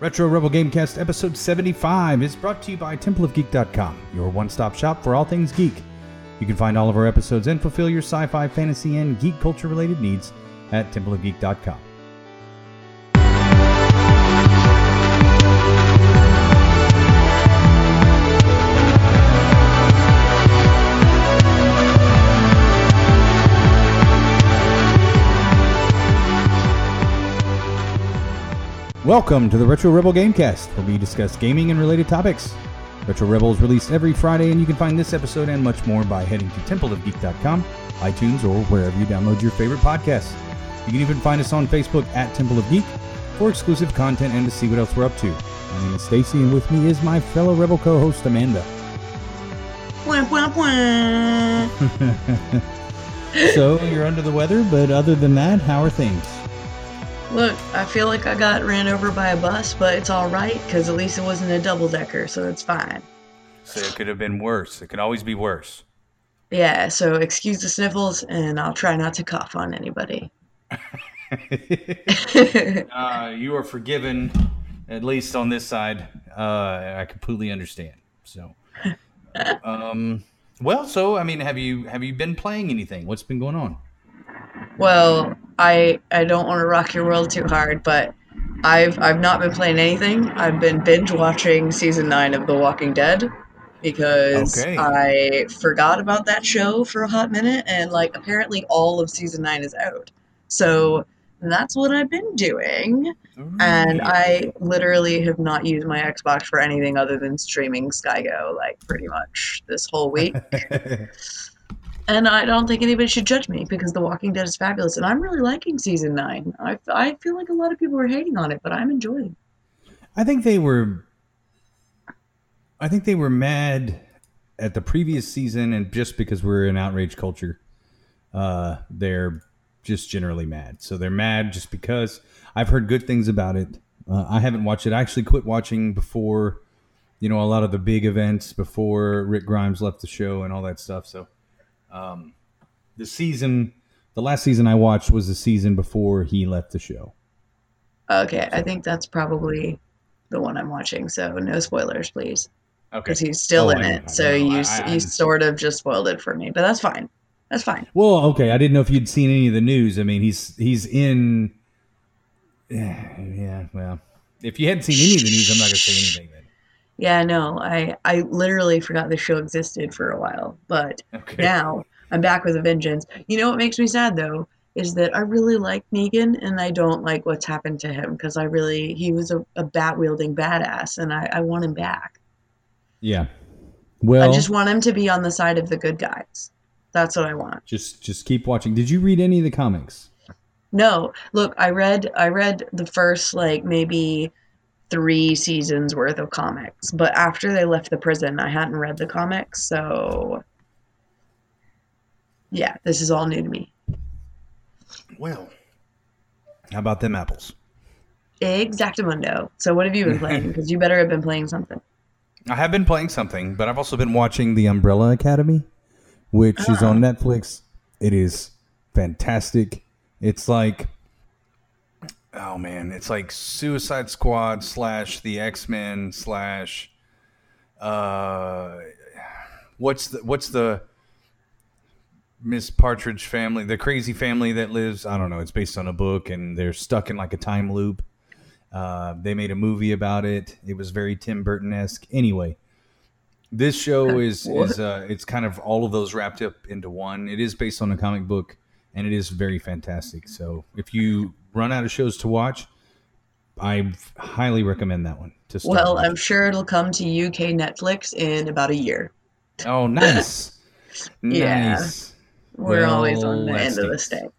Retro Rebel Gamecast episode 75 is brought to you by templeofgeek.com, your one stop shop for all things geek. You can find all of our episodes and fulfill your sci fi, fantasy, and geek culture related needs at templeofgeek.com. Welcome to the Retro Rebel Gamecast, where we discuss gaming and related topics. Retro Rebel is released every Friday, and you can find this episode and much more by heading to templeofgeek.com, iTunes, or wherever you download your favorite podcasts. You can even find us on Facebook at Temple of Geek for exclusive content and to see what else we're up to. My name is Stacy, and with me is my fellow Rebel co-host Amanda. Wah, wah, wah. so you're under the weather, but other than that, how are things? Look, I feel like I got ran over by a bus, but it's all right because at least it wasn't a double decker, so it's fine. So it could have been worse. It could always be worse. Yeah, so excuse the sniffles, and I'll try not to cough on anybody. uh, you are forgiven, at least on this side. Uh, I completely understand. So, um, well, so I mean, have you have you been playing anything? What's been going on? Well, I I don't want to rock your world too hard, but I've I've not been playing anything. I've been binge watching season nine of The Walking Dead because Okay. I forgot about that show for a hot minute, and like apparently all of season nine is out. So that's what I've been doing. And I literally have not used my Xbox for anything other than streaming SkyGo, like pretty much this whole week. and I don't think anybody should judge me because The Walking Dead is fabulous, and I'm really liking season nine. I, I feel like a lot of people are hating on it, but I'm enjoying. I think they were. I think they were mad at the previous season, and just because we're in outrage culture, uh, they're just generally mad. So they're mad just because I've heard good things about it. Uh, I haven't watched it. I actually quit watching before, you know, a lot of the big events before Rick Grimes left the show and all that stuff. So, um, the season, the last season I watched was the season before he left the show. Okay, I think that's probably the one I'm watching. So no spoilers, please, Okay. because he's still Oh, in I- it. I So you I- I- you sort of just spoiled it for me, but that's fine. That's fine. Well, okay. I didn't know if you'd seen any of the news. I mean, he's he's in. Yeah, yeah. Well, if you hadn't seen any of the news, I'm not going to say anything then. Yeah, no, I I literally forgot the show existed for a while, but Okay. now I'm back with a vengeance. You know what makes me sad though is that I really like Negan and I don't like what's happened to him because I really he was a, a bat wielding badass and I, I want him back. Yeah. Well, I just want him to be on the side of the good guys. That's what I want. just just keep watching. Did you read any of the comics? No, look, I read I read the first like maybe three seasons worth of comics, but after they left the prison, I hadn't read the comics, so yeah, this is all new to me. Well, how about them apples? Exactamundo. So what have you been playing? Because you better have been playing something. I have been playing something, but I've also been watching The Umbrella Academy, which is on ah. Netflix. It is fantastic. It's like, oh man, it's like Suicide Squad slash the X Men slash, uh, what's the what's the Miss Partridge family, the crazy family that lives. I don't know. It's based on a book, and they're stuck in like a time loop. Uh, they made a movie about it. It was very Tim Burton esque. Anyway, this show is is uh, it's kind of all of those wrapped up into one. It is based on a comic book, and it is very fantastic. So if you run out of shows to watch, I highly recommend that one. To start Well. I'm sure it'll come to UK Netflix in about a year. oh nice, Yeah. nice. We're Well, always on the end of the stick.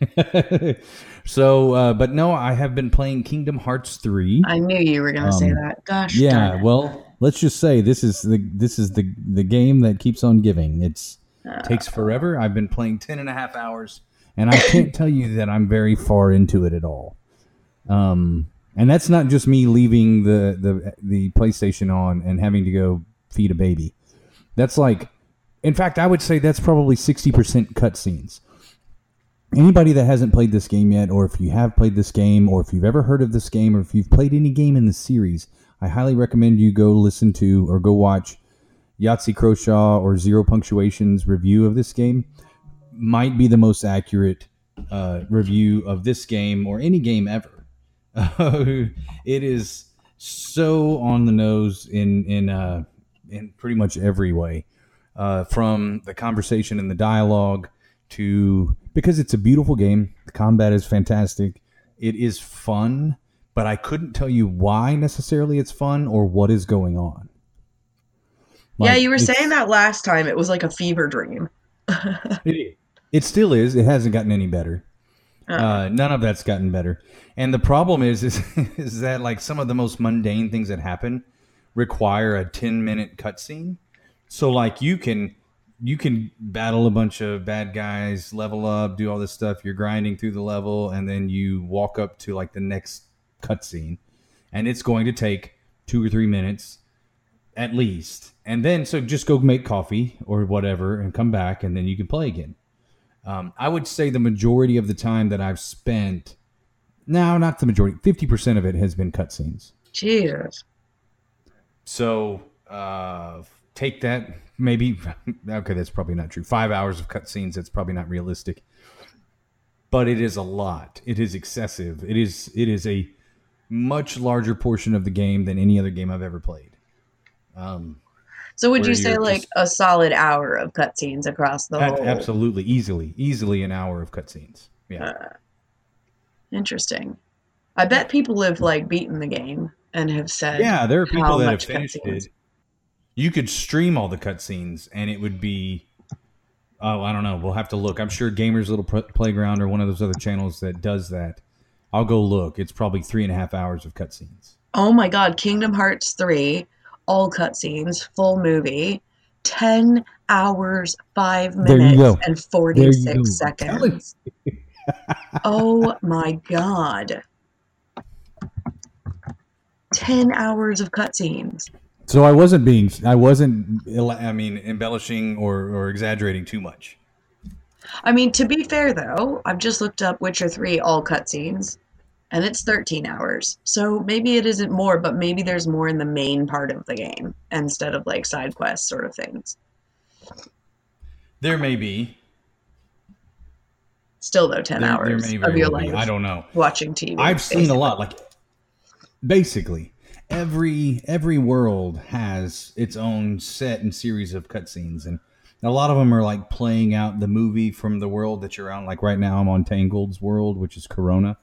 so, uh, but no, I have been playing Kingdom Hearts three. I knew you were gonna say Um, that. Gosh, Yeah, well, let's just say this is the this is the the game that keeps on giving. It's Uh, takes forever. I've been playing 10 and a half hours and I can't tell you that I'm very far into it at all. Um and that's not just me leaving the the the PlayStation on and having to go feed a baby. That's like in fact, I would say that's probably 60% cutscenes. anybody that hasn't played this game yet, or if you have played this game, or if you've ever heard of this game, or if you've played any game in the series, I highly recommend you go listen to or go watch Yahtzee Croshaw or Zero Punctuation's review of this game. Might be the most accurate uh, review of this game or any game ever. it is so on the nose in in uh, in pretty much every way, uh, from the conversation and the dialogue to because it's a beautiful game. The combat is fantastic. It is fun, but I couldn't tell you why necessarily it's fun or what is going on. yeah, you were saying that last time. It was like a fever dream. It, it still is. It hasn't gotten any better. Uh, none of that's gotten better. And the problem is, is, is that like some of the most mundane things that happen require a 10 minute cutscene. So like you can, you can battle a bunch of bad guys, level up, do all this stuff. You're grinding through the level and then you walk up to like the next cutscene and it's going to take two or three minutes at least. And then, so just go make coffee or whatever and come back and then you can play again. Um, I would say the majority of the time that I've spent, no, not the majority, 50% of it has been cutscenes. Jesus. So uh, take that, maybe, okay, that's probably not true. Five hours of cutscenes, that's probably not realistic. But it is a lot. It is excessive. It is it is a much larger portion of the game than any other game I've ever played. Um, So would you say like just- a solid hour of cutscenes across the whole? absolutely, easily, easily an hour of cutscenes. Yeah. Uh, interesting. I bet people have like beaten the game and have said, Yeah, there are people that have finished it. You could stream all the cutscenes, and it would be. Oh, I don't know. We'll have to look. I'm sure Gamers Little Playground or one of those other channels that does that. I'll go look. It's probably three and a half hours of cutscenes. "Oh my God, Kingdom Hearts three, all cutscenes, full movie, ten hours, five minutes, and There forty you six go. I'm telling seconds." oh my God. 10 hours of cutscenes. So I wasn't being. I wasn't. I mean, embellishing or, or exaggerating too much. I mean, to be fair though, I've just looked up Witcher 3 all cutscenes and it's 13 hours. So maybe it isn't more, but maybe there's more in the main part of the game instead of like side quests sort of things. There may be. Still though, 10 There, hours there of your life I don't know. watching TV. I've seen a lot. Like basically, every every world has its own set and series of cutscenes, and a lot of them are like playing out the movie from the world that you're on. Like right now, I'm on Tangled's world, which is Corona,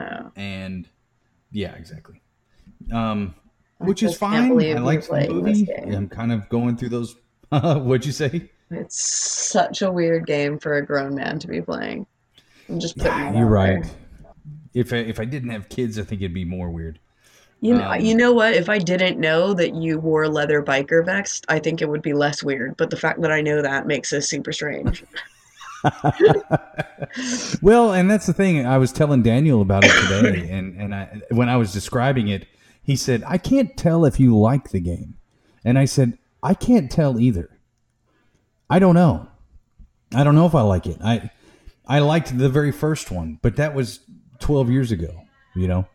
Oh, and yeah, exactly. Um, which is fine. I like the movie. I'm kind of going through those. What'd you say? It's such a weird game for a grown man to be playing. I'm just putting Yeah, you're right. there. If I, if I didn't have kids, I think it'd be more weird. You know, Um, you know what? If I didn't know that you wore leather biker vest, I think it would be less weird. But the fact that I know that makes this super strange. well, and that's the thing. I was telling Daniel about it today, and and I, when I was describing it, he said, "I can't tell if you like the game," and I said, "I can't tell either. I don't know. I don't know if I like it. I I liked the very first one, but that was twelve years ago, you know,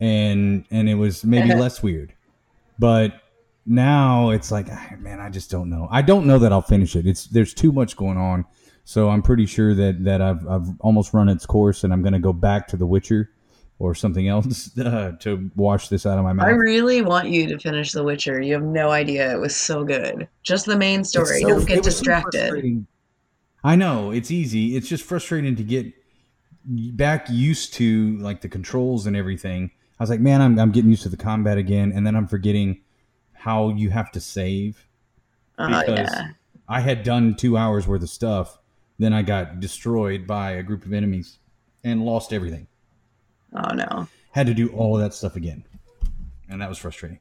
and and it was maybe less weird, but." Now it's like, ah, man, I just don't know. I don't know that I'll finish it. It's there's too much going on. So I'm pretty sure that that I've I've almost run its course, and I'm going to go back to The Witcher or something else uh, to wash this out of my mouth. I really want you to finish The Witcher. You have no idea. It was so good. Just the main story. so- Don't get it was so distracted. I know it's easy. It's just frustrating to get back used to like the controls and everything. I was like, man, I'm I'm getting used to the combat again, and then I'm forgetting how you have to save. oh, because yeah. I had done two hours worth of stuff. Then I got destroyed by a group of enemies and lost everything. Oh, no. Had to do all of that stuff again, and that was frustrating.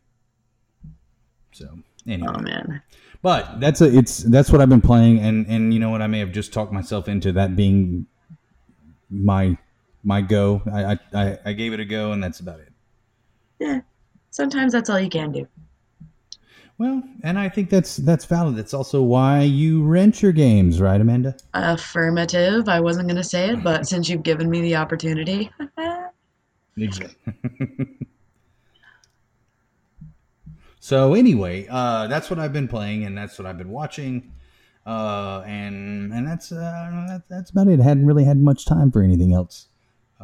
So anyway, Oh, man. but that's a it's that's what I've been playing, and and you know what, I may have just talked myself into that being my my go. I I, I, I gave it a go, and that's about it. Yeah. Sometimes that's all you can do. Well, and I think that's that's valid. That's also why you rent your games, right, Amanda? Affirmative. I wasn't going to say it, but since you've given me the opportunity. Exactly. so anyway, uh, that's what I've been playing, and that's what I've been watching, uh, and and that's uh, that, that's about it. I hadn't really had much time for anything else.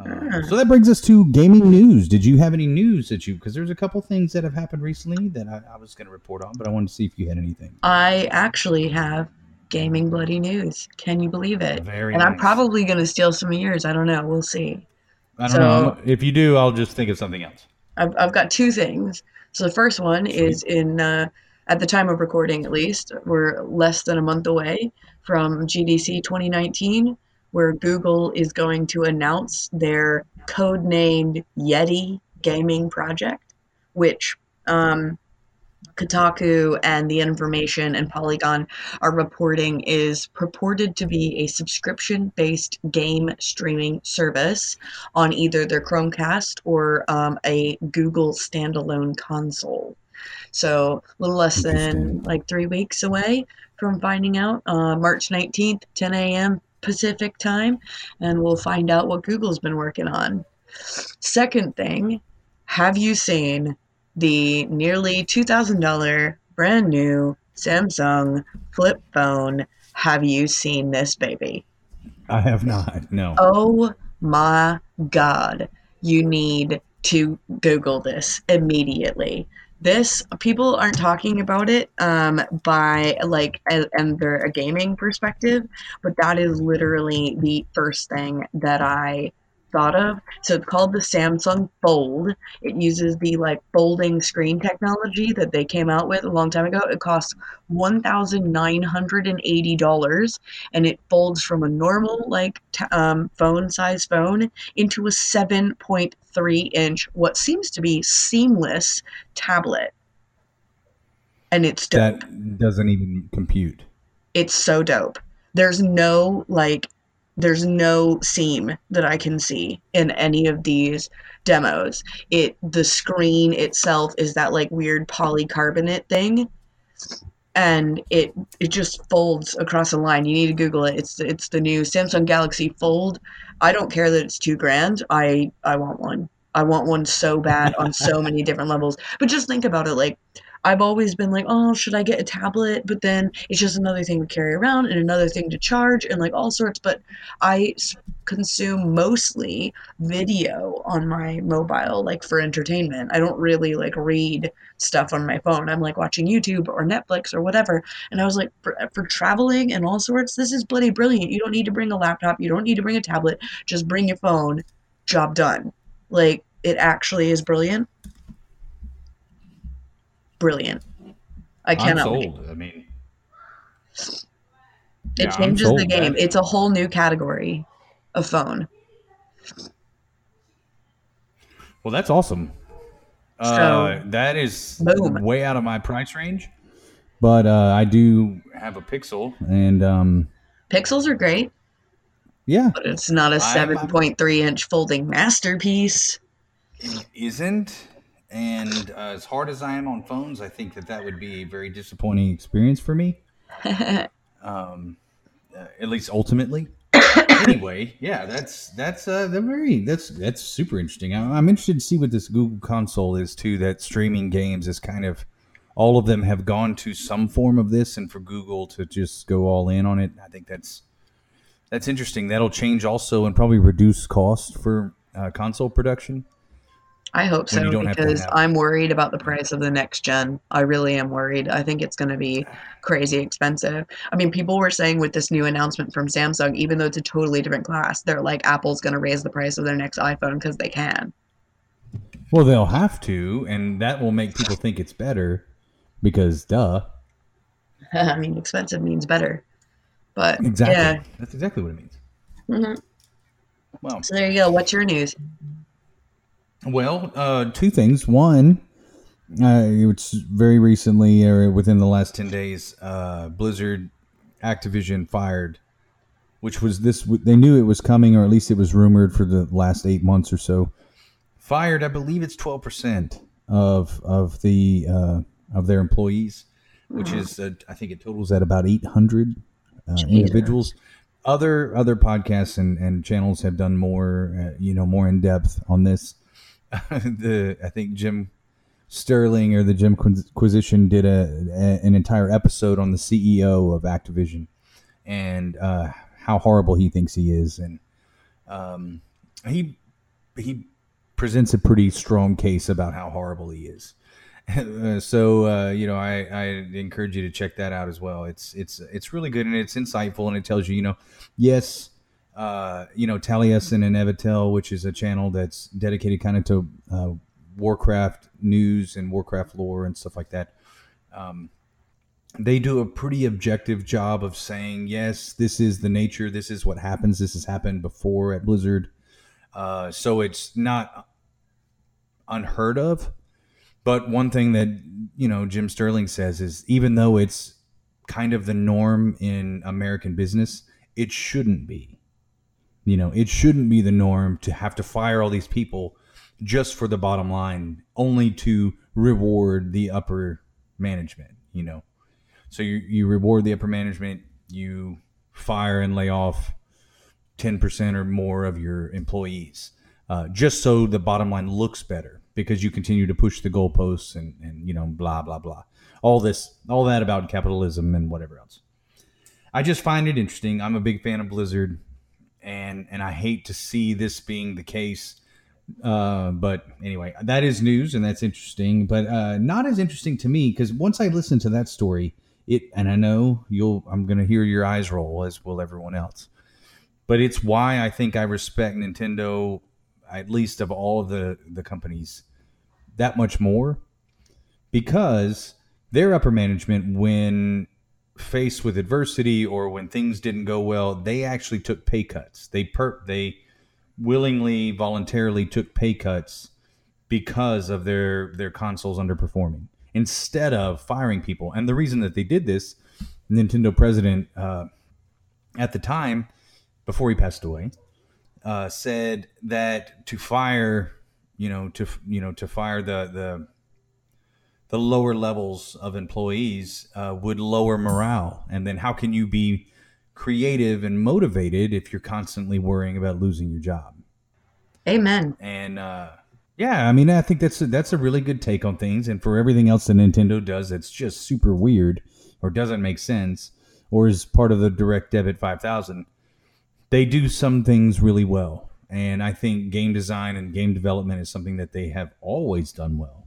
Uh, so that brings us to gaming news. Did you have any news that you? Because there's a couple things that have happened recently that I, I was going to report on, but I wanted to see if you had anything. I actually have gaming bloody news. Can you believe it? Very and I'm probably going to steal some of yours. I don't know. We'll see. I don't So- know. If you do, I'll just think of something else. I've, I've got two things. So the first one is in, uh, at the time of recording at least, we're less than a month away from GDC 2019, where Google is going to announce their codenamed Yeti gaming project, which um, Kotaku and the Information and Polygon are reporting is purported to be a subscription based game streaming service on either their Chromecast or um, a Google standalone console. So a little less than like three weeks away from finding out. Uh, March 19th, 10 a.m. Pacific time, and we'll find out what Google's been working on. Second thing, have you seen the nearly $2,000 brand new Samsung flip phone? Have you seen this baby? I have not. No. Oh my God. You need to Google this immediately. This, people aren't talking about it um, by like, and, and they're a gaming perspective, but that is literally the first thing that I thought of. So it's called the Samsung Fold. It uses the like folding screen technology that they came out with a long time ago. It costs $1,980 and it folds from a normal like t- um, phone size phone into a 7.3 inch what seems to be seamless tablet and it's dope that doesn't even compute. it's so dope there's no like there's no seam that i can see in any of these demos. It the screen itself is that like weird polycarbonate thing and it it just folds across the line. You need to google it. It's it's the new samsung galaxy fold. I don't care that it's two grand. I i want one. I want one so bad on so many different levels. But just think about it like I've always been like, oh, should I get a tablet? But then it's just another thing to carry around and another thing to charge and like all sorts. But I consume mostly video on my mobile, like for entertainment. I don't really like read stuff on my phone. I'm like watching YouTube or Netflix or whatever. And I was like, for, for traveling and all sorts, this is bloody brilliant. You don't need to bring a laptop. You don't need to bring a tablet. Just bring your phone. Job done. Like, it actually is brilliant. Brilliant. I cannot. I'm cannot wait. sold. I mean, It Yeah, changes the game. That- It's a whole new category of phone. well, that's awesome. uh, So- that is Boom. way out of my price range, but uh, I do have a Pixel, and um, Pixels are great, yeah, but it's not a I'm- 7.3 inch folding masterpiece. it isn't. And uh, as hard as I am on phones, I think that that would be a very disappointing experience for me. um, uh, at least ultimately. anyway, yeah, that's that's uh, they're very that's that's super interesting. I, I'm interested to see what this Google console is too. That streaming games is kind of all of them have gone to some form of this, and for Google to just go all in on it, I think that's that's interesting. That'll change also and probably reduce cost for uh, console production. I hope so because I'm worried about the price of the next gen. I really am worried. I think it's going to be crazy expensive. I mean, people were saying with this new announcement from Samsung, even though it's a totally different class, they're like Apple's going to raise the price of their next iPhone because they can. Well, they'll have to, and that will make people think it's better because, duh. I mean, expensive means better. But Exactly. yeah. That's exactly what it means. Mhm. Well, So there you go. What's your news? Well, uh, two things. One, uh, it's very recently, or within the last ten days, uh, Blizzard, Activision fired, which was this. They knew it was coming, or at least it was rumored for the last eight months or so. Fired, I believe it's twelve percent of of the uh, of their employees, which is uh, I think it totals at about 800 uh, individuals. Other other podcasts and, and channels have done more, uh, you know, more in depth on this. the I think Jim Sterling or the Jim Quisition did a, a an entire episode on the CEO of Activision and uh, how horrible he thinks he is, and um, he he presents a pretty strong case about how horrible he is. So uh, you know, I, I encourage you to check that out as well. It's it's it's really good and it's insightful and it tells you, you know, yes, uh, you know, Taliesin and Evitel, which is a channel that's dedicated kind of to uh, Warcraft news and Warcraft lore and stuff like that. Um, they do a pretty objective job of saying, yes, this is the nature, this is what happens, this has happened before at Blizzard. Uh, so it's not unheard of. But one thing that you know Jim Sterling says is even though it's kind of the norm in American business, it shouldn't be. You know, it shouldn't be the norm to have to fire all these people just for the bottom line, only to reward the upper management. You know, so you you reward the upper management, you fire and lay off ten percent or more of your employees, uh, just so the bottom line looks better because you continue to push the goalposts and and you know blah blah blah, all this all that about capitalism and whatever else. I just find it interesting. I'm a big fan of Blizzard, and and I hate to see this being the case. Uh, but anyway, that is news and that's interesting, but uh, not as interesting to me because once I listen to that story, it and I know you'll I'm gonna hear your eyes roll as will everyone else. But it's why I think I respect Nintendo, at least of all of the the companies, that much more, because their upper management, when faced with adversity or when things didn't go well, they actually took pay cuts. They per they willingly, voluntarily took pay cuts because of their their consoles underperforming instead of firing people. And the reason that they did this, Nintendo president uh, at the time, before he passed away, uh, said that to fire, you know, to you know, to fire the the the lower levels of employees uh, would lower morale. And then how can you be creative and motivated if you're constantly worrying about losing your job? Amen. And uh, yeah, I mean, I think that's a, that's a really good take on things. And for everything else that Nintendo does, that's just super weird or doesn't make sense or is part of the Direct Debit 5000. They do some things really well, and I think game design and game development is something that they have always done well.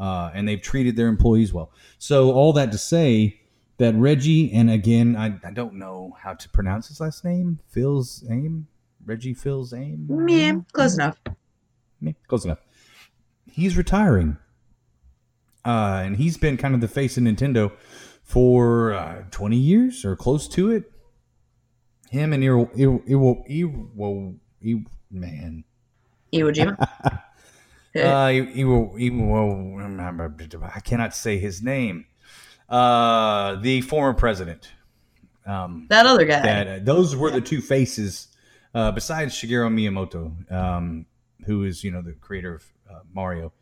Uh, and they've treated their employees well. So all that to say that Reggie, and again, I, I don't know how to pronounce his last name. Fils-Aimé, Reggie Fils-Aimé. Yeah, close enough. Yeah, close enough. He's retiring, uh, and he's been kind of the face of Nintendo for uh, twenty years or close to it. Him and Iwo, Iwo, Iwo, Iwo, Iwo man. Iwo Jima. Uh, Iwo, Iwo, I cannot say his name. Uh, the former president. Um, that other guy. that uh, those were the two faces uh, besides Shigeru Miyamoto, um, who is you know the creator of uh, Mario.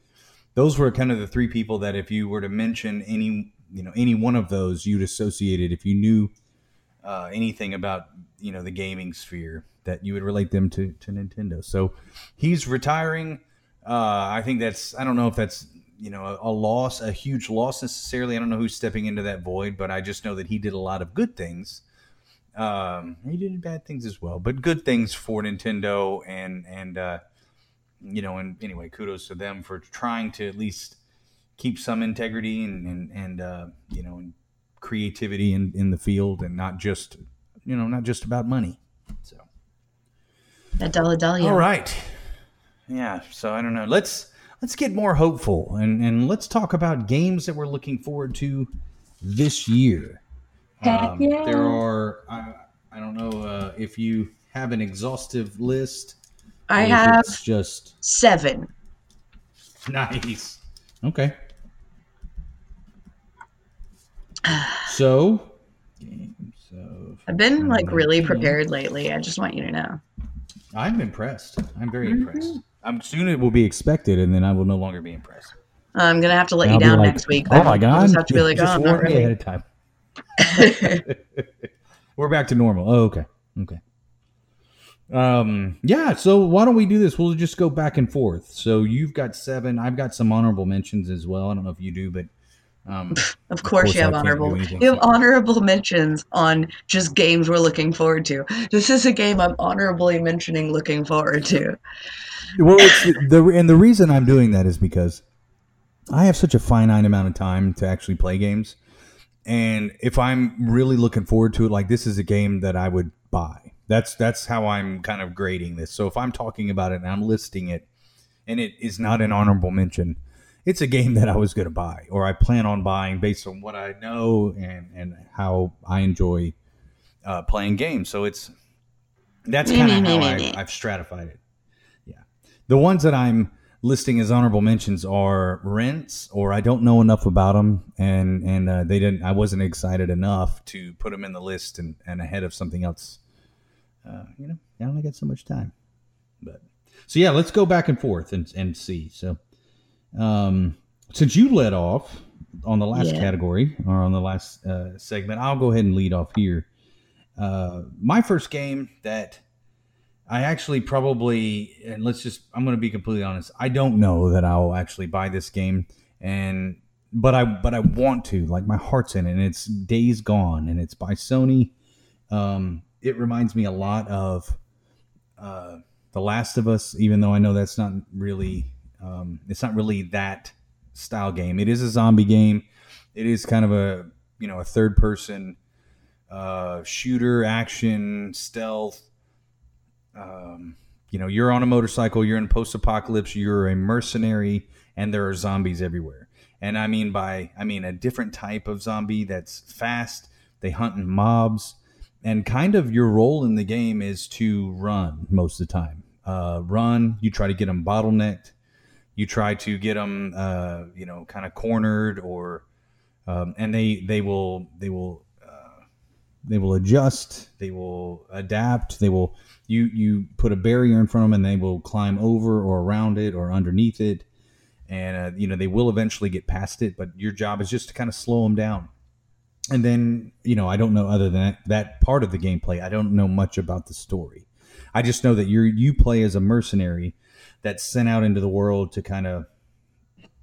Those were kind of the three people that if you were to mention any you know any one of those, you'd associate it if you knew uh, anything about you know the gaming sphere that you would relate them to to Nintendo. So he's retiring. Uh, I think that's I don't know if that's you know a, a loss, a huge loss necessarily. I don't know who's stepping into that void, but I just know that he did a lot of good things. Um, he did bad things as well, but good things for Nintendo and and uh, you know and anyway, kudos to them for trying to at least keep some integrity and and, and uh, you know and creativity in, in the field and not just you know not just about money. So that dollar dollar. all right, yeah. So I don't know. Let's let's get more hopeful and and let's talk about games that we're looking forward to this year. Um, yeah. There are I, I don't know uh, if you have an exhaustive list. I have just seven. nice. Okay. So games of I've been like really prepared lately. I just want you to know. I'm impressed. I'm very Mhm. impressed. I'm soon it will be expected, and then I will no longer be impressed. I'm gonna have to let And you I'll down like, next week. Oh my I'll god! just have to be like, Just oh, I'm not me ready. ahead of time. We're back to normal. Oh, okay. Okay. Um, yeah, so why don't we do this? We'll just go back and forth. So you've got seven. I've got some honorable mentions as well. I don't know if you do, but um, Of course, course you have honorable. You have honorable mentions on just games we're looking forward to. This is a game I'm honorably mentioning, looking forward to. well, it's the, the and the reason I'm doing that is because I have such a finite amount of time to actually play games, and if I'm really looking forward to it, like this is a game that I would buy. That's that's how I'm kind of grading this. So if I'm talking about it and I'm listing it, and it is not an honorable mention, it's a game that I was going to buy or I plan on buying based on what I know and and how I enjoy uh, playing games. So it's that's kind of how I, I've stratified it. Yeah, the ones that I'm listing as honorable mentions are rents or I don't know enough about them and and uh, they didn't I wasn't excited enough to put them in the list and, and ahead of something else. Uh, you know, I only got so much time, but so yeah, let's go back and forth and and see. So, um, since you led off on the last Yeah. category or on the last uh, segment, I'll go ahead and lead off here. Uh, my first game that I actually probably, and let's just, I'm going to be completely honest. I don't know that I'll actually buy this game, and but I but I want to. Like my heart's in it, and it's Days Gone, and it's by Sony. Um, it reminds me a lot of uh, The Last of Us, even though I know that's not really, um, it's not really that style game. It is a zombie game. It is kind of a you know a third person uh, shooter action stealth um, you know, you're on a motorcycle, you're in post apocalypse, you're a mercenary, and there are zombies everywhere. And I mean by I mean a different type of zombie that's fast. They hunt in mobs, and kind of your role in the game is to run most of the time. Uh, run. You try to get them bottlenecked. You try to get them, uh, you know, kind of cornered, or um, and they they will they will uh, they will adjust. They will adapt. They will you you put a barrier in front of them and they will climb over or around it or underneath it and uh, you know they will eventually get past it but your job is just to kind of slow them down and then you know i don't know other than that, that part of the gameplay i don't know much about the story i just know that you you play as a mercenary that's sent out into the world to kind of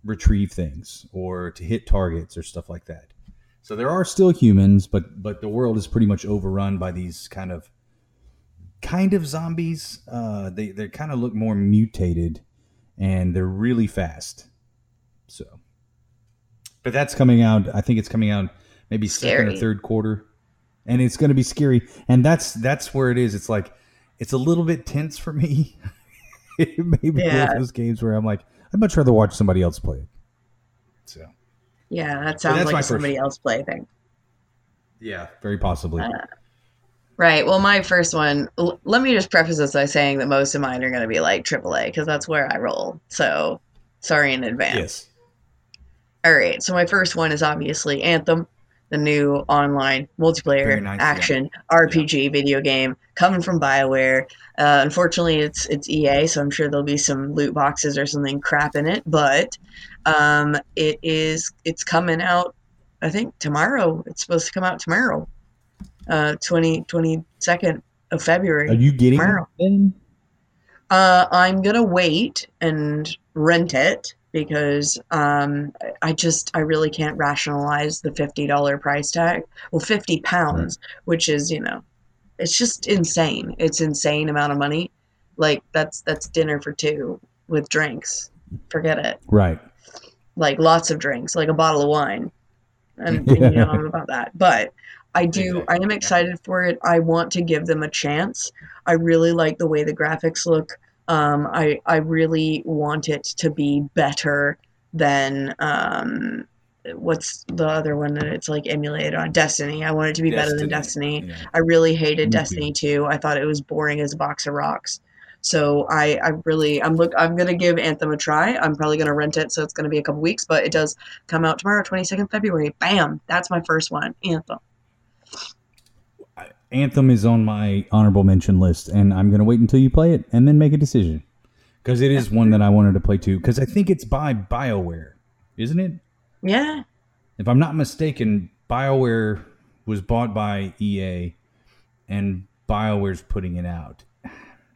retrieve things or to hit targets or stuff like that so there are still humans but but the world is pretty much overrun by these kind of kind of zombies. Uh, they they kind of look more mutated, and they're really fast. So, but that's coming out. I think it's coming out maybe second or third quarter, and it's going to be scary. And that's that's where it is. It's like it's a little bit tense for me. it may be one of those games where I'm like, I'd much rather watch somebody else play it. So, Yeah, that sounds my like first- somebody else play thing. yeah, very possibly. Uh, Right. Well, my first one. L- let me just preface this by saying that most of mine are going to be like AAA because that's where I roll. So, sorry in advance. yes. All right. So my first one is obviously Anthem, the new online multiplayer nice, yeah. action RPG video game coming from BioWare. Uh, unfortunately, it's it's EA, so I'm sure there'll be some loot boxes or something crap in it. But um, it is it's coming out. I think tomorrow. It's supposed to come out tomorrow, uh, 20, 22nd of February. Are you getting it Tomorrow. then? Uh, I'm gonna wait and rent it because um, I just I really can't rationalize the fifty dollar price tag. Well, fifty pounds, which is you know, it's just insane. It's insane amount of money. Like that's that's dinner for two with drinks. Forget it. Right. Like lots of drinks, like a bottle of wine, and you know I'm about that. But I do. I am excited for it. I want to give them a chance. I really like the way the graphics look. Um, I I really want it to be better than um, what's the other one that it's like emulated on Destiny. I want it to be better than Destiny. Yeah. I really hated. Destiny 2. I thought it was boring as a box of rocks. So I, I really I'm look I'm gonna give Anthem a try. I'm probably gonna rent it, so it's gonna be a couple weeks, but it does come out tomorrow, 22nd February. Bam! That's my first one, Anthem. Anthem is on my honorable mention list, and I'm going to wait until you play it and then make a decision because it is one that I wanted to play too. Because I think it's by BioWare, isn't it? Yeah. If I'm not mistaken, BioWare was bought by EA and BioWare's putting it out.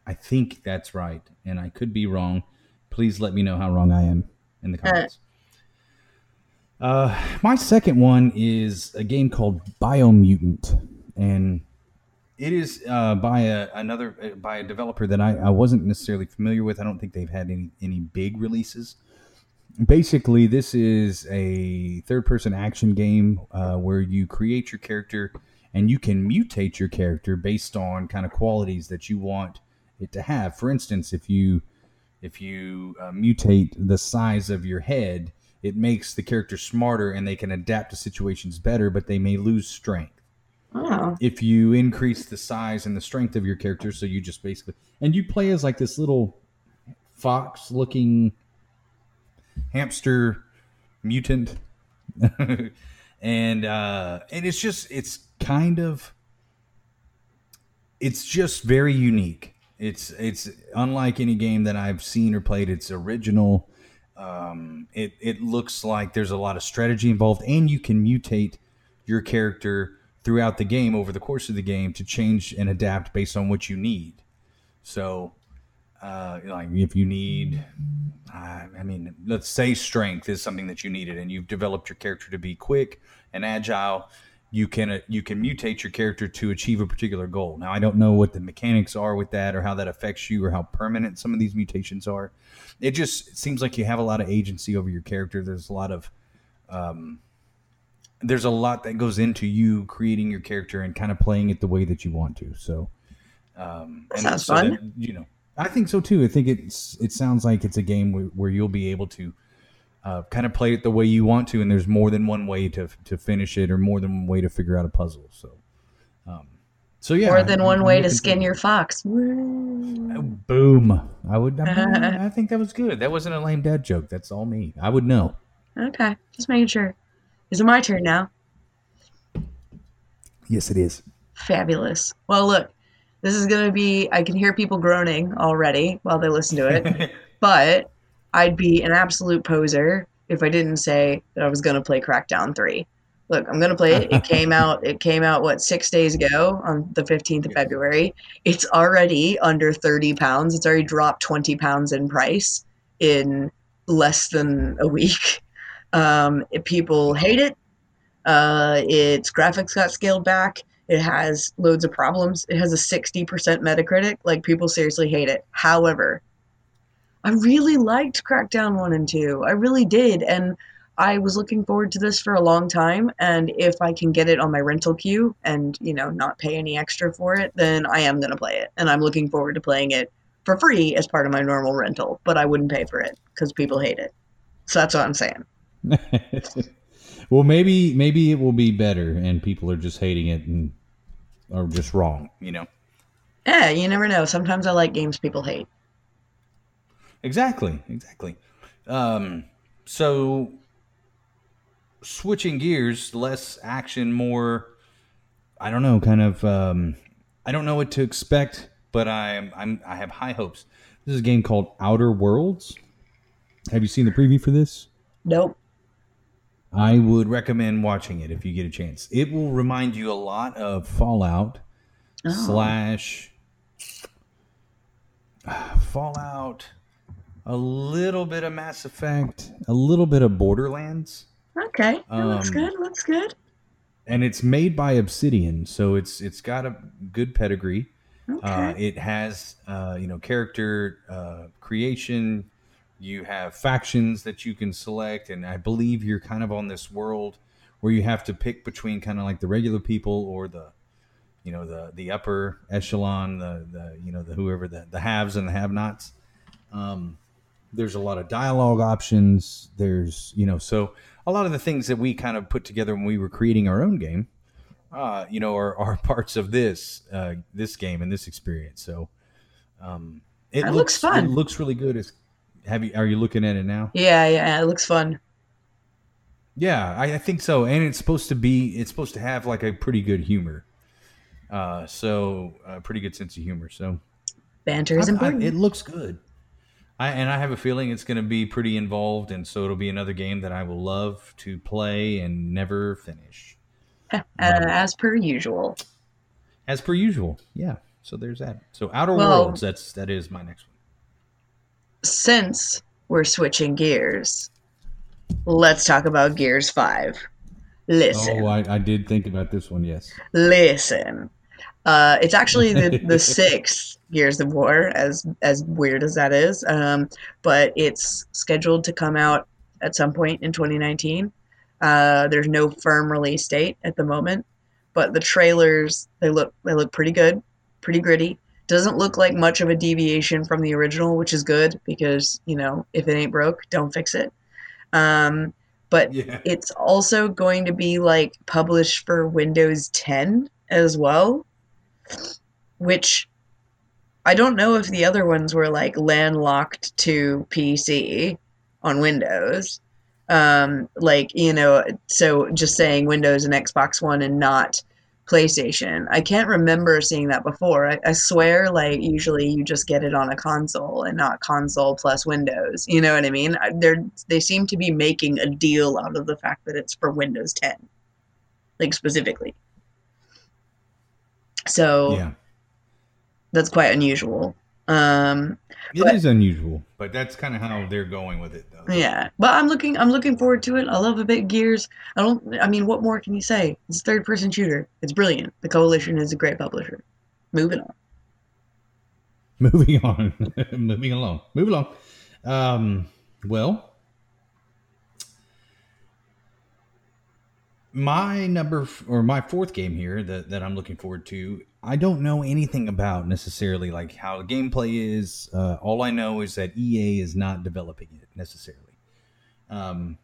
I think that's right, and I could be wrong. Please let me know how wrong I am in the comments. Uh, my second one is a game called Biomutant, and it is uh, by a, another uh, by a developer that I, I wasn't necessarily familiar with. I don't think they've had any any big releases. Basically, this is a third person action game uh, where you create your character and you can mutate your character based on kind of qualities that you want it to have. For instance, if you if you uh, mutate the size of your head, it makes the character smarter and they can adapt to situations better, but they may lose strength. Oh. If you increase the size and the strength of your character, so you just basically and you play as like this little fox looking hamster mutant. And uh and it's just it's kind of it's just very unique. It's it's unlike any game that i've seen or played. It's original. Um it it looks like there's a lot of strategy involved and you can mutate your character throughout the game over the course of the game to change and adapt based on what you need so uh, like if you need, uh, I mean, let's say strength is something that you needed, and you've developed your character to be quick and agile. You can uh, you can mutate your character to achieve a particular goal. Now, I don't know what the mechanics are with that, or how that affects you, or how permanent some of these mutations are. It just seems like you have a lot of agency over your character. There's a lot of um, there's a lot that goes into you creating your character and kind of playing it the way that you want to. So, um, That sounds so fun. that, you know, I think so too. I think it's it sounds like it's a game where, where you'll be able to uh, kind of play it the way you want to, and there's more than one way to to finish it, or more than one way to figure out a puzzle. So, um, so yeah, More than I'm- one I'm way to skin forward- your fox. Oh, Boom! I would. I, I think that was good. That wasn't a lame dad joke. That's all me. I would know. Okay, just making sure. Is it my turn now? Yes, it is. Fabulous. Well, look, this is going to be, I can hear people groaning already while they listen to it, but I'd be an absolute poser if I didn't say that I was going to play Crackdown 3. Look, I'm going to play it. It came out, it came out, what, six days ago on the 15th of February. It's already under 30 pounds. It's already dropped 20 pounds in price in less than a week. Um, people hate it. Uh, its graphics got scaled back. It has loads of problems. It has a 60% Metacritic. Like, people seriously hate it. However, I really liked Crackdown 1 and 2. I really did. And I was looking forward to this for a long time. And if I can get it on my rental queue and, you know, not pay any extra for it, then I am going to play it. And I'm looking forward to playing it for free as part of my normal rental. But I wouldn't pay for it because people hate it. So that's what I'm saying. well, maybe maybe it will be better, and people are just hating it and are just wrong. You know. Yeah, you never know. Sometimes I like games people hate. Exactly, exactly. Um, so, switching gears, less action, more. I don't know, kind of. Um, I don't know what to expect, but I'm I'm I have high hopes. This is a game called Outer Worlds. Have you seen the preview for this? Nope. I would recommend watching it if you get a chance. It will remind you a lot of Fallout Oh. slash Fallout, a little bit of Mass Effect, a little bit of Borderlands, Okay, that looks Um, good. Looks good. and it's made by Obsidian, so it's it's got a good pedigree. Okay. Uh, it has, uh, you know, character uh, creation. You have factions that you can select, and I believe you're kind of on this world where you have to pick between kind of like the regular people or the, you know, the the upper echelon, the the you know the whoever the the haves and the have-nots. Um, there's a lot of dialogue options. There's you know so a lot of the things that we kind of put together when we were creating our own game uh, you know, are, are parts of this uh, this game and this experience. So, um, it looks looks fun. It looks really good. Is have you? Are you looking at it now? yeah, yeah, it looks fun. Yeah, I, I think so. And it's supposed to be. It's supposed to have like a pretty good humor. Uh, so a pretty good sense of humor. So Banter is I- I- important. it looks good. I, and I have a feeling it's going to be pretty involved, and so it'll be another game that I will love to play and never finish. uh, as per usual. As per usual, yeah. So there's that. So Outer Well- Worlds, that's that is my next one. Since we're switching gears, let's talk about Gears 5. Listen. Oh, I, I did think about this one. Yes. Listen. Uh, it's actually the, the sixth Gears of War, as as weird as that is. Um, but it's scheduled to come out at some point in 2019. Uh, there's no firm release date at the moment, but the trailers they look they look pretty good, pretty gritty. Doesn't look like much of a deviation from the original, which is good because you know if it ain't broke, don't fix it. Um, but Yeah. it's also going to be like published for Windows 10 as well, which I don't know if the other ones were like landlocked to PC on Windows. Um, like, you know, so just saying Windows and Xbox One and not PlayStation. I can't remember seeing that before. I, I swear, like, usually you just get it on a console and not console plus Windows. You know what I mean? They're, they seem to be making a deal out of the fact that it's for Windows 10, like, specifically. So Yeah. that's quite unusual. Um, It is But- unusual, but that's kind of how they're going with it, though. yeah, but I'm looking. I'm looking forward to it. I love a bit Gears. I don't. I mean, what more can you say? It's a third-person shooter. It's brilliant. The Coalition is a great publisher. Moving on. Moving on. Moving along. Move along. Um, well, my number f- or my fourth game here that, that I'm looking forward to, I don't know anything about necessarily like how the gameplay is. Uh, all I know is that EA is not developing it necessarily. Um,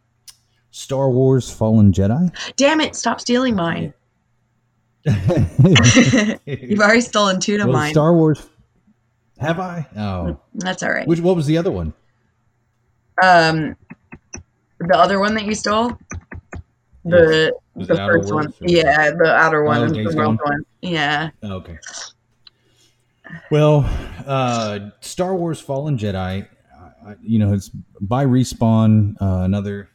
Star Wars Fallen Jedi. Damn it! Stop stealing mine. You've already stolen two of well, mine. Star Wars. Have I? Oh, That's all right. which what was the other one? Um, the other one that you stole, the the first one, yeah, the outer one, Oh, the world Gone? one, yeah. Oh, Okay. Well, uh, Star Wars Fallen Jedi, uh, you know, it's by Respawn, uh, another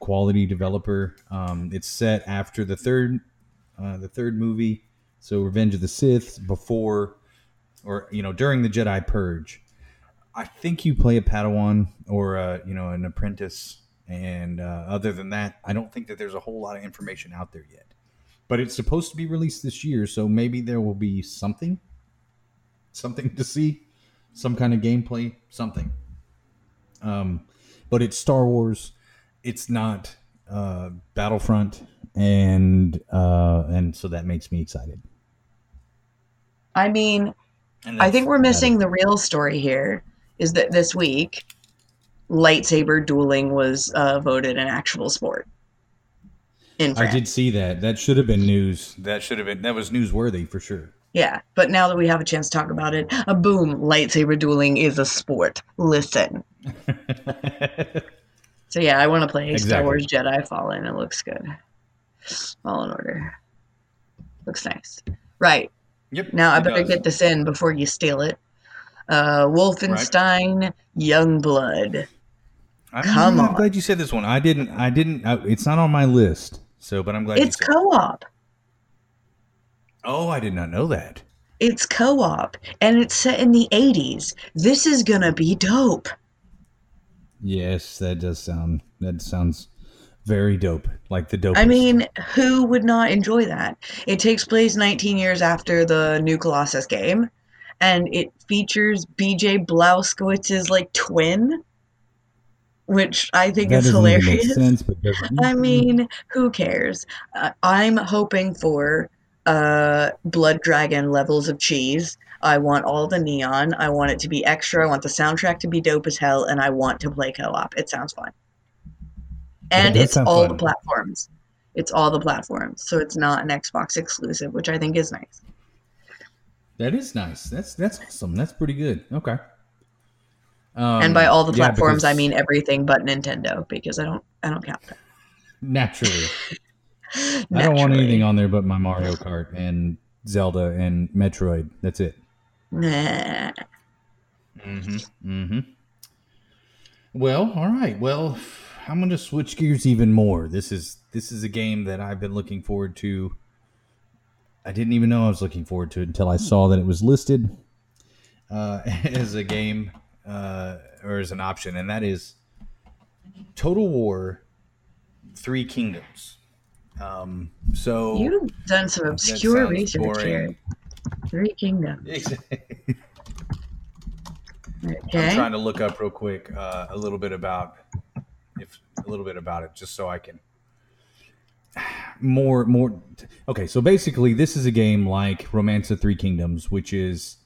quality developer. Um, it's set after the third, uh, the third movie, so Revenge of the Sith, before, or you know, during the Jedi Purge. I think you play a Padawan or uh, you know an apprentice, and uh, other than that, I don't think that there's a whole lot of information out there yet. But it's supposed to be released this year, so maybe there will be something, something to see, some kind of gameplay, something. Um, but it's Star Wars. It's not uh, Battlefront, and uh, and so that makes me excited. I mean, I think we're missing the real story here. Is that this week, lightsaber dueling was uh, voted an actual sport in I did see that. That should have been news. That should have been. That was newsworthy for sure. Yeah, but now that we have a chance to talk about it, a boom, lightsaber dueling is a sport. Listen. So yeah, I want to play Star Wars Jedi Fallen. It looks good. All in Order. Looks nice. Right. yep. Now I better does. get this in before you steal it. Uh, Wolfenstein Youngblood. I'm, Come I'm on. glad you said this one. I didn't. I didn't. I, it's not on my list. So, but I'm glad It's you said. it. co-op. Oh, I did not know that. It's co-op, and it's set in the 80s. This is gonna be dope. Yes, that does sound. That sounds very dope. Like the dope. I mean, who would not enjoy that? It takes place 19 years after the new Colossus game, and it features BJ Blazkowicz's like twin, which I think that is doesn't even hilarious. make sense, but doesn't. I mean, who cares? Uh, I'm hoping for uh, Blood Dragon levels of cheese. I want all the neon. I want it to be extra. I want the soundtrack to be dope as hell, and I want to play co-op. It sounds fun. And does it's all fun. the platforms. It's all the platforms, so it's not an Xbox exclusive, which I think is nice. that is nice. That's that's awesome. That's pretty good. Okay. Um, and by all the yeah, platforms, I mean everything but Nintendo, because I don't, I don't count that. naturally. I don't want anything on there but my Mario Kart and Zelda and Metroid. That's it. Nah. Mm-hmm. Mm-hmm. Well, all right. Well, I'm going to switch gears even more. This is this is a game that I've been looking forward to. I didn't even know I was looking forward to it until I saw that it was listed uh, as a game uh, or as an option, and that is Total War: Three Kingdoms. Um, so You've done some obscure research boring. here. Three Kingdoms. Okay. I'm trying to look up real quick uh, a little bit about if a little bit about it, just so I can more more. Okay, so basically, this is a game like Romance of Three Kingdoms, which is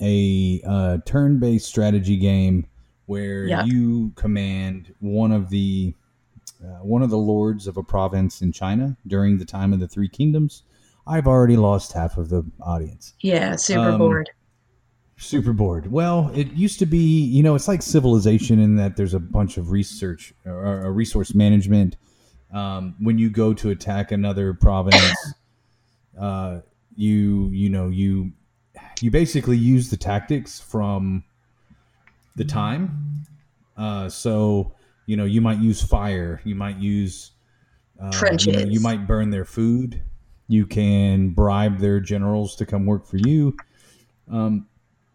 a uh, turn-based strategy game where Yeah. you command one of the uh, one of the lords of a province in China during the time of the Three Kingdoms. I've already lost half of the audience Yeah, super Um, bored. super bored. Well, it used to be, you know, it's like civilization in that there's a bunch of research or, or resource management. Um, when you go to attack another province, uh, you you know you you basically use the tactics from the time. Uh, so you know you might use fire, you might use uh, You, know, Trenches. you might burn their food. You can bribe their generals to come work for you. Um,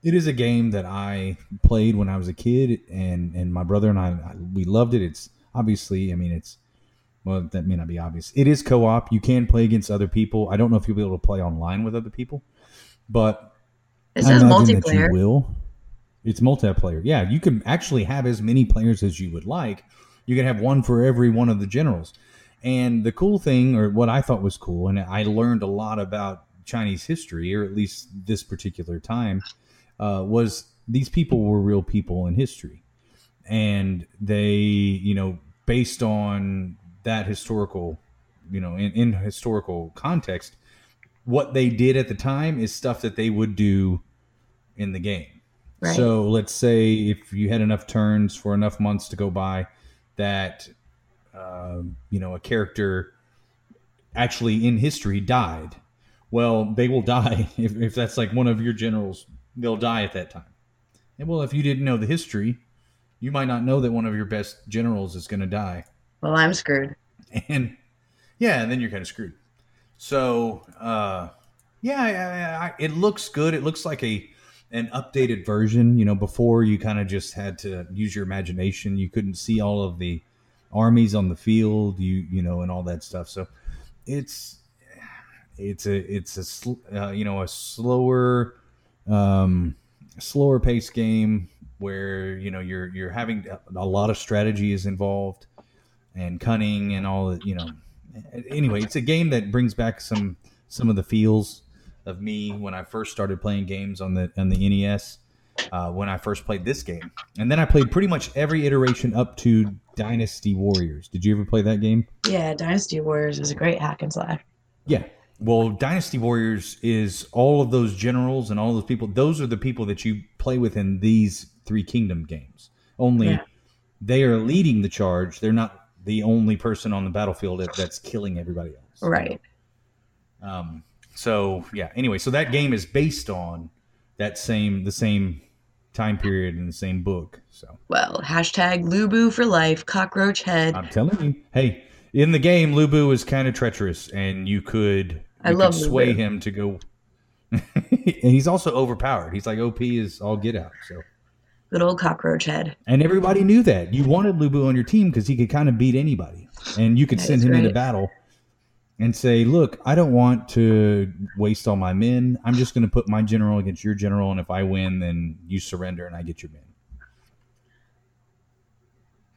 it is a game that I played when I was a kid, and and my brother and I, I we loved it. It's obviously, I mean, it's well, that may not be obvious. It is co-op. You can play against other people. I don't know if you'll be able to play online with other people, but It says imagine that you multiplayer. will. It's multiplayer. Yeah, you can actually have as many players as you would like. You can have one for every one of the generals. And the cool thing, or what I thought was cool, and I learned a lot about Chinese history, or at least this particular time, uh, was these people were real people in history. And they, you know, based on that historical, you know, in, in historical context, what they did at the time is stuff that they would do in the game. Right. So let's say if you had enough turns for enough months to go by, that um, you know a character actually in history died. Well, they will die if, if that's like one of your generals. They'll die at that time. And well, if you didn't know the history, you might not know that one of your best generals is going to die Well, I'm screwed. and yeah, and then you're kind of screwed. So uh, yeah, I, I, it looks good. It looks like a an updated version. You know, before you kind of just had to use your imagination. You couldn't see all of the armies on the field. You you know, and all that stuff. So it's it's a it's a sl- uh, you know a slower um, slower pace game where you know you're you're having a lot of strategy is involved and cunning and all that you know anyway it's a game that brings back some some of the feels of me when i first started playing games on the on the nes uh, when i first played this game. And then i played pretty much every iteration up to dynasty warriors. Did you ever play that game? Yeah, Dynasty Warriors is a great hack and slash. yeah. Well dynasty warriors is all of those generals and all those people those are the people that you play with in these three kingdom games. Only Yeah. they are leading the charge. They're not the only person on the battlefield that, that's killing everybody else Right. um, so yeah anyway so that game is based on that same the same time period and the same book so Well, hashtag Lubu for life, cockroach head. i'm telling you hey in the game Lu Bu is kind of treacherous and you could I you love could sway Lu Bu. him to go and he's also overpowered he's like op is all get out so Good old cockroach head. and everybody knew that you wanted Lu Bu on your team because he could kind of beat anybody and you could That send him into battle and say look i don't want to waste all my men i'm just going to put my general against your general and if i win then you surrender and i get your men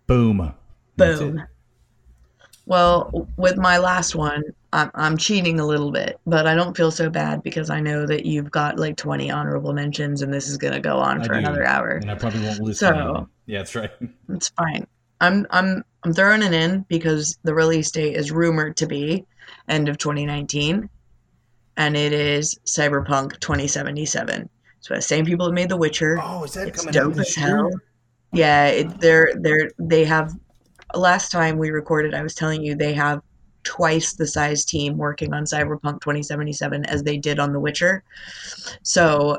boom. Boom. Well, with my last one, I'm, I'm cheating a little bit, but I don't feel so bad because I know that you've got like 20 honorable mentions and this is going to go on I for do. another hour. and i probably won't lose. So- to yeah that's right It's fine. I'm I'm I'm throwing it in because the release date is rumored to be end of 2019, and it is Cyberpunk 2077. So the same people that made The Witcher. oh is that It's coming out dope this as year hell. Yeah, it, they're they're they have. Last time we recorded, I was telling you they have twice the size team working on Cyberpunk 2077 as they did on The Witcher. So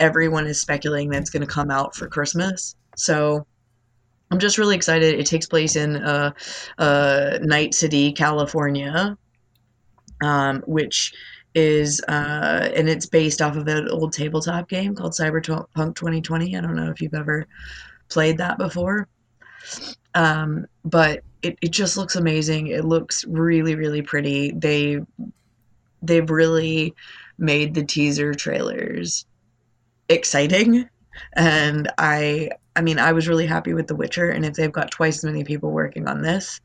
everyone is speculating that it's going to come out for Christmas. So I'm just really excited. It takes place in uh, uh, Night City, California, um, which is uh, and it's based off of an old tabletop game called Cyberpunk 2020. I don't know if you've ever played that before, um, but it, it just looks amazing. It looks really really pretty. They they've really made the teaser trailers exciting and i i mean i was really happy with the witcher and if they've got twice as many people working on this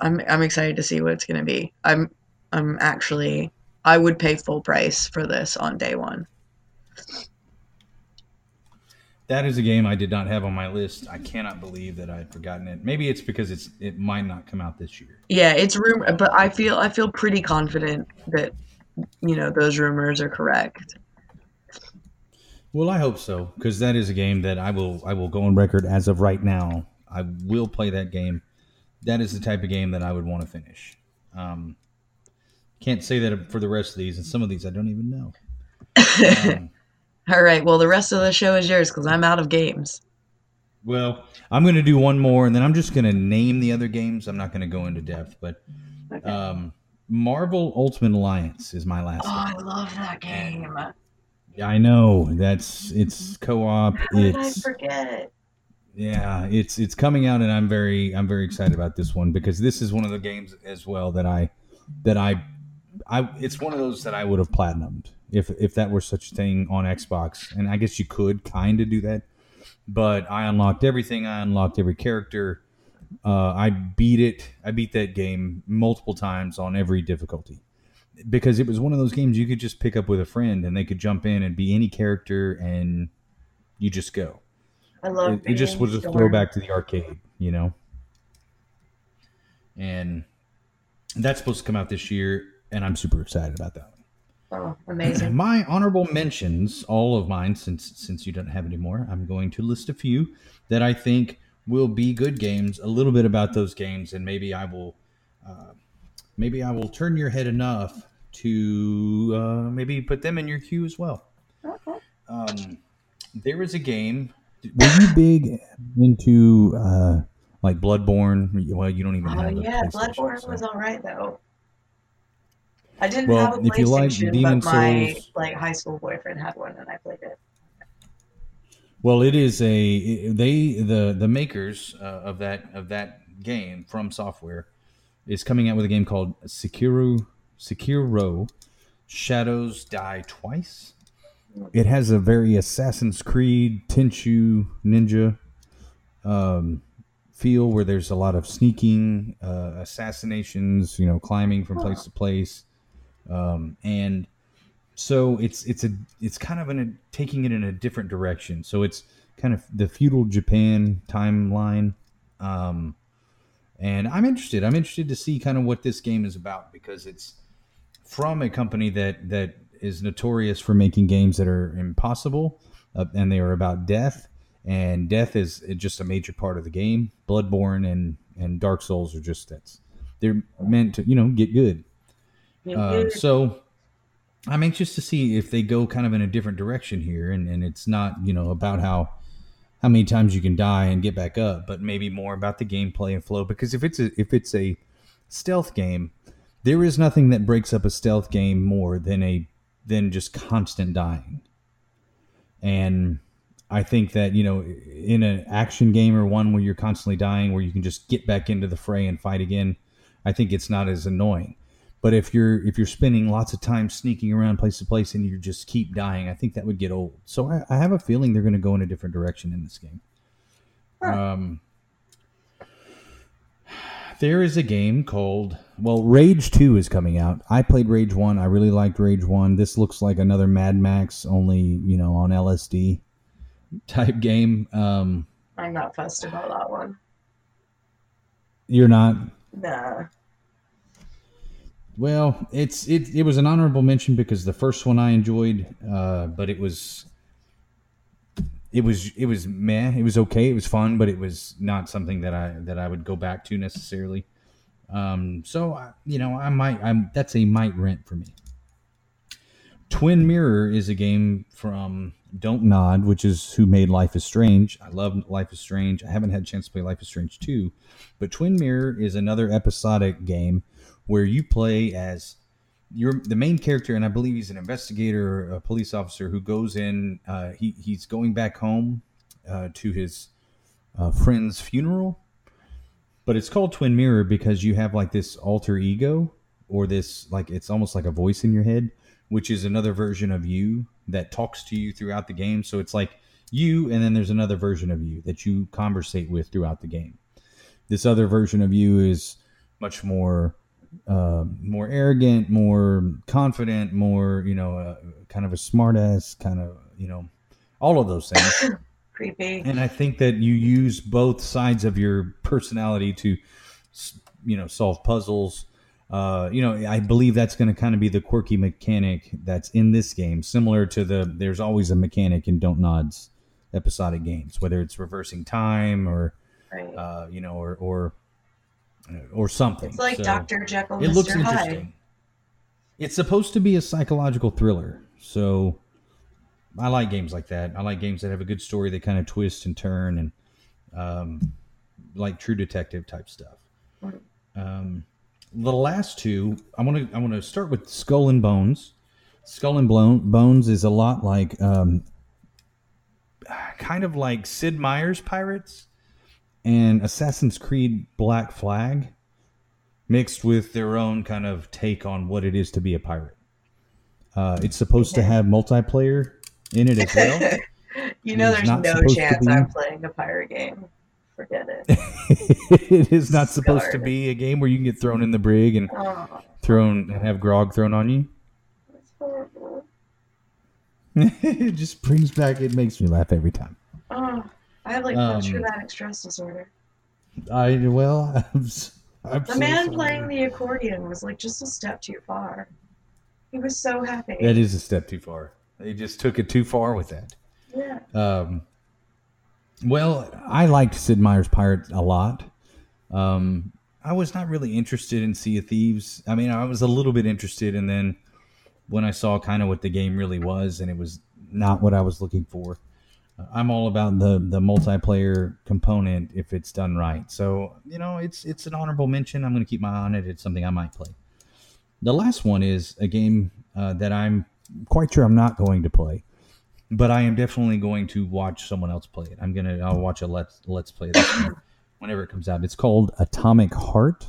i'm i'm excited to see what it's going to be i'm i'm actually i would pay full price for this on day one that is a game i did not have on my list i cannot believe that i had forgotten it maybe it's because it's it might not come out this year yeah it's room but i feel i feel pretty confident that you know those rumors are correct well, I hope so because that is a game that I will I will go on record as of right now. I will play that game. That is the type of game that I would want to finish. Um, can't say that for the rest of these, and some of these I don't even know. Um, All right. Well, the rest of the show is yours because I'm out of games. Well, I'm going to do one more, and then I'm just going to name the other games. I'm not going to go into depth, but okay. um, Marvel Ultimate Alliance is my last. Oh, one. I love that game. And I know that's it's co-op. How did I forget? Yeah, it's it's coming out, and I'm very I'm very excited about this one because this is one of the games as well that I that I I it's one of those that I would have platinumed if if that were such a thing on Xbox, and I guess you could kind of do that, but I unlocked everything. I unlocked every character. Uh, I beat it. I beat that game multiple times on every difficulty because it was one of those games you could just pick up with a friend and they could jump in and be any character and you just go. I love it. It just was a throwback to the arcade, you know. And that's supposed to come out this year, and I'm super excited about that. Oh, amazing! My honorable mentions, all of mine, since since you don't have any more, I'm going to list a few that I think will be good games. A little bit about those games, and maybe I will. Uh, maybe I will turn your head enough to uh, maybe put them in your queue as well. Okay. Um, there is a game. Were you big into uh, like Bloodborne? Well, you don't even oh, have. yeah, Bloodborne so. was all right though. I didn't well, have a PlayStation, if you like Demon but my Souls, like high school boyfriend had one, and I played it. Well, it is a they the the makers uh, of that of that game FromSoftware is coming out with a game called Sekiro Sekiro Shadows Die Twice. It has a very Assassin's Creed Tenchu Ninja um, feel where there's a lot of sneaking, uh, assassinations, you know, climbing from place to place, um, and so it's it's a it's kind of in a, taking it in a different direction. So it's kind of the feudal Japan timeline. Um, and I'm interested. I'm interested to see kind of what this game is about because it's from a company that that is notorious for making games that are impossible uh, and they are about death and death is just a major part of the game bloodborne and and dark souls are just that's they're meant to you know get good uh, so i'm anxious to see if they go kind of in a different direction here and and it's not you know about how how many times you can die and get back up, but maybe more about the gameplay and flow. Because if it's a if it's a stealth game, there is nothing that breaks up a stealth game more than a than just constant dying. And I think that you know, in an action game or one where you're constantly dying, where you can just get back into the fray and fight again, I think it's not as annoying. But if you're if you're spending lots of time sneaking around place to place and you just keep dying, I think that would get old. So I, I have a feeling they're going to go in a different direction in this game. Um, there is a game called well, Rage Two is coming out. I played Rage One. I really liked Rage One. This looks like another Mad Max, only you know on LSD type game. Um, I'm not fussed about that one. You're not. Nah. Well, it's it. It was an honorable mention because the first one I enjoyed, uh, but it was, it was it was meh. It was okay. It was fun, but it was not something that I that I would go back to necessarily. Um, so you know, I might. I'm that's a might rent for me. Twin Mirror is a game from Don't Nod, which is who made Life is Strange. I love Life is Strange. I haven't had a chance to play Life is Strange 2, but Twin Mirror is another episodic game where you play as you're the main character, and I believe he's an investigator, a police officer who goes in. Uh, he he's going back home uh, to his uh, friend's funeral, but it's called Twin Mirror because you have like this alter ego or this like it's almost like a voice in your head, which is another version of you that talks to you throughout the game. So it's like you, and then there's another version of you that you conversate with throughout the game. This other version of you is much more uh, more arrogant, more confident, more you know, uh, kind of a smartass, kind of you know, all of those things. Creepy. And I think that you use both sides of your personality to, you know, solve puzzles. Uh, you know, I believe that's going to kind of be the quirky mechanic that's in this game, similar to the. There's always a mechanic in Don't Nod's episodic games, whether it's reversing time or, Right. uh, you know, or or or something. it's like So- Dr. Jekyll, it looks Mr. Hyde. interesting. It's supposed to be a psychological thriller, so I like games like that. I like games that have a good story that kind of twist and turn, and um, like True Detective type stuff. Um, the last two, I want to I want to start with Skull and Bones. Skull and Bones is a lot like, um, kind of like Sid Meier's Pirates and Assassin's Creed Black Flag mixed with their own kind of take on what it is to be a pirate. Uh, it's supposed to have multiplayer in it as well. you know, there's no chance. I'm playing a pirate game. Forget it. it is not supposed to be a game where you can get thrown in the brig and Oh, thrown and have grog thrown on you. that's horrible. it just brings back. It makes me laugh every time. Oh, I have like Um, post-traumatic stress disorder. I well, I'm, I'm The so man sorry. playing the accordion was like just a step too far. He was so happy. That is a step too far. They just took it too far with that. yeah. Um, well, I liked Sid Meier's Pirate a lot. Um, I was not really interested in Sea of Thieves. I mean, I was a little bit interested, and then when I saw kind of what the game really was, and it was not what I was looking for. I'm all about the the multiplayer component if it's done right. So you know, it's it's an honorable mention. I'm going to keep my eye on it. It's something I might play. The last one is a game uh, that I'm quite sure I'm not going to play but I am definitely going to watch someone else play it. I'm gonna I'll watch a let's let's play this whenever it comes out. It's called Atomic Heart.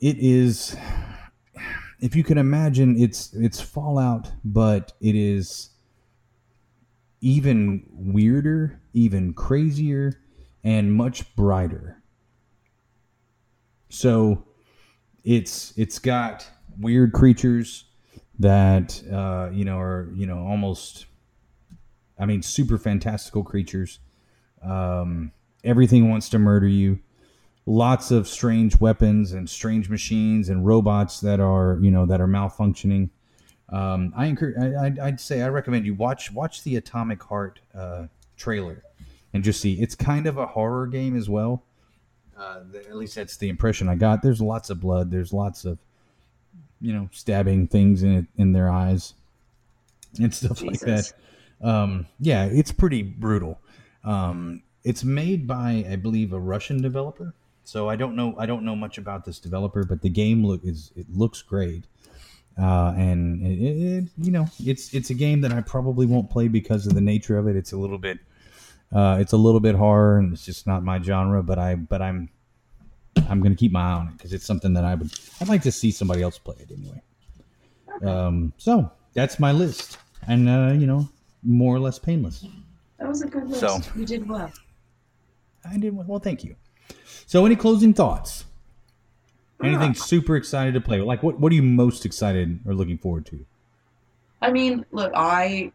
It is if you can imagine it's it's Fallout, but it is even weirder, even crazier, and much brighter. So it's it's got weird creatures that uh, you know are you know almost I mean super fantastical creatures. Um, everything wants to murder you. Lots of strange weapons and strange machines and robots that are you know that are malfunctioning. Um, I encourage. I, I'd, I'd say I recommend you watch watch the Atomic Heart uh, trailer and just see. It's kind of a horror game as well. Uh, at least that's the impression I got. There's lots of blood. There's lots of you know stabbing things in it in their eyes and stuff like that. Um, yeah, it's pretty brutal. Um, it's made by I believe a Russian developer. So I don't know I don't know much about this developer, but the game look is it looks great. Uh, and it, it, you know it's it's a game that I probably won't play because of the nature of it. It's a little bit uh, it's a little bit horror and it's just not my genre. But I but I'm I'm gonna keep my eye on it because it's something that I would I'd like to see somebody else play it anyway. Um, so that's my list, and uh, you know more or less painless. That was a good list. So- You did well. I did well. Thank you. So, any closing thoughts? Anything super excited to play? Like, what what are you most excited or looking forward to? I mean, look, I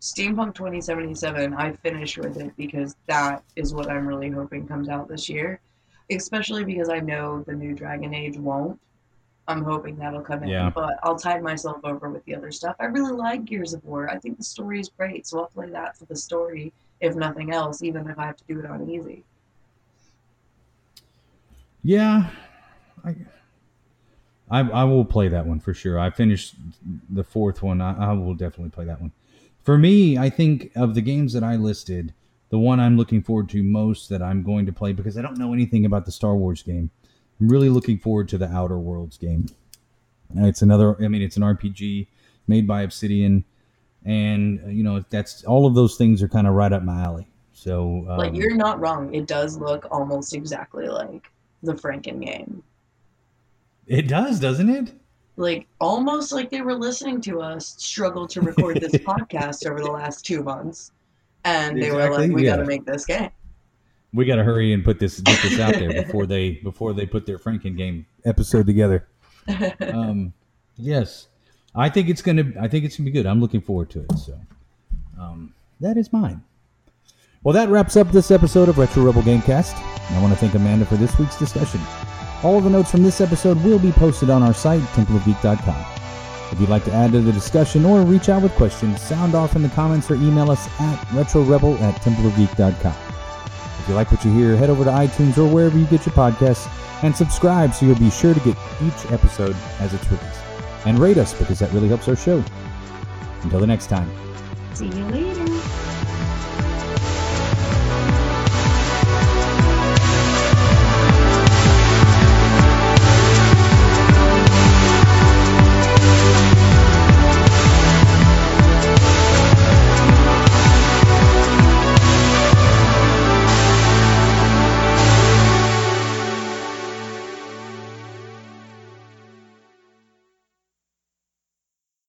Steampunk 2077, I finished with it because that is what I'm really hoping comes out this year. Especially because I know the new Dragon Age won't. I'm hoping that'll come in, Yeah. but I'll tide myself over with the other stuff. I really like Gears of War. I think the story is great, so I'll play that for the story, if nothing else, even if I have to do it on easy. Yeah, I, I I will play that one for sure. I finished the fourth one. I, I will definitely play that one. For me, I think of the games that I listed, the one I'm looking forward to most that I'm going to play because I don't know anything about the Star Wars game. I'm really looking forward to the Outer Worlds game. It's another. I mean, it's an RPG made by Obsidian, and you know that's all of those things are kind of right up my alley. So um, Like you're not wrong. It does look almost exactly like the Franken game. It does, doesn't it? Like almost like they were listening to us struggle to record this podcast over the last two months. And they were like, We yeah. gotta make this game. We got to hurry and put this get this out there before they before they put their Franken game episode together. um, yes, I think it's gonna. I think it's gonna be good. I'm looking forward to it. So, um, that is mine. Well, that wraps up this episode of Retro Rebel Gamecast. I want to thank Amanda for this week's discussion. All of the notes from this episode will be posted on our site, templeofgeek.com. If you'd like to add to the discussion or reach out with questions, sound off in the comments or email us at retrorebel at templeofgeek.com. If you like what you hear, head over to iTunes or wherever you get your podcasts and subscribe so you'll be sure to get each episode as it's released. And rate us because that really helps our show. Until the next time. See you later.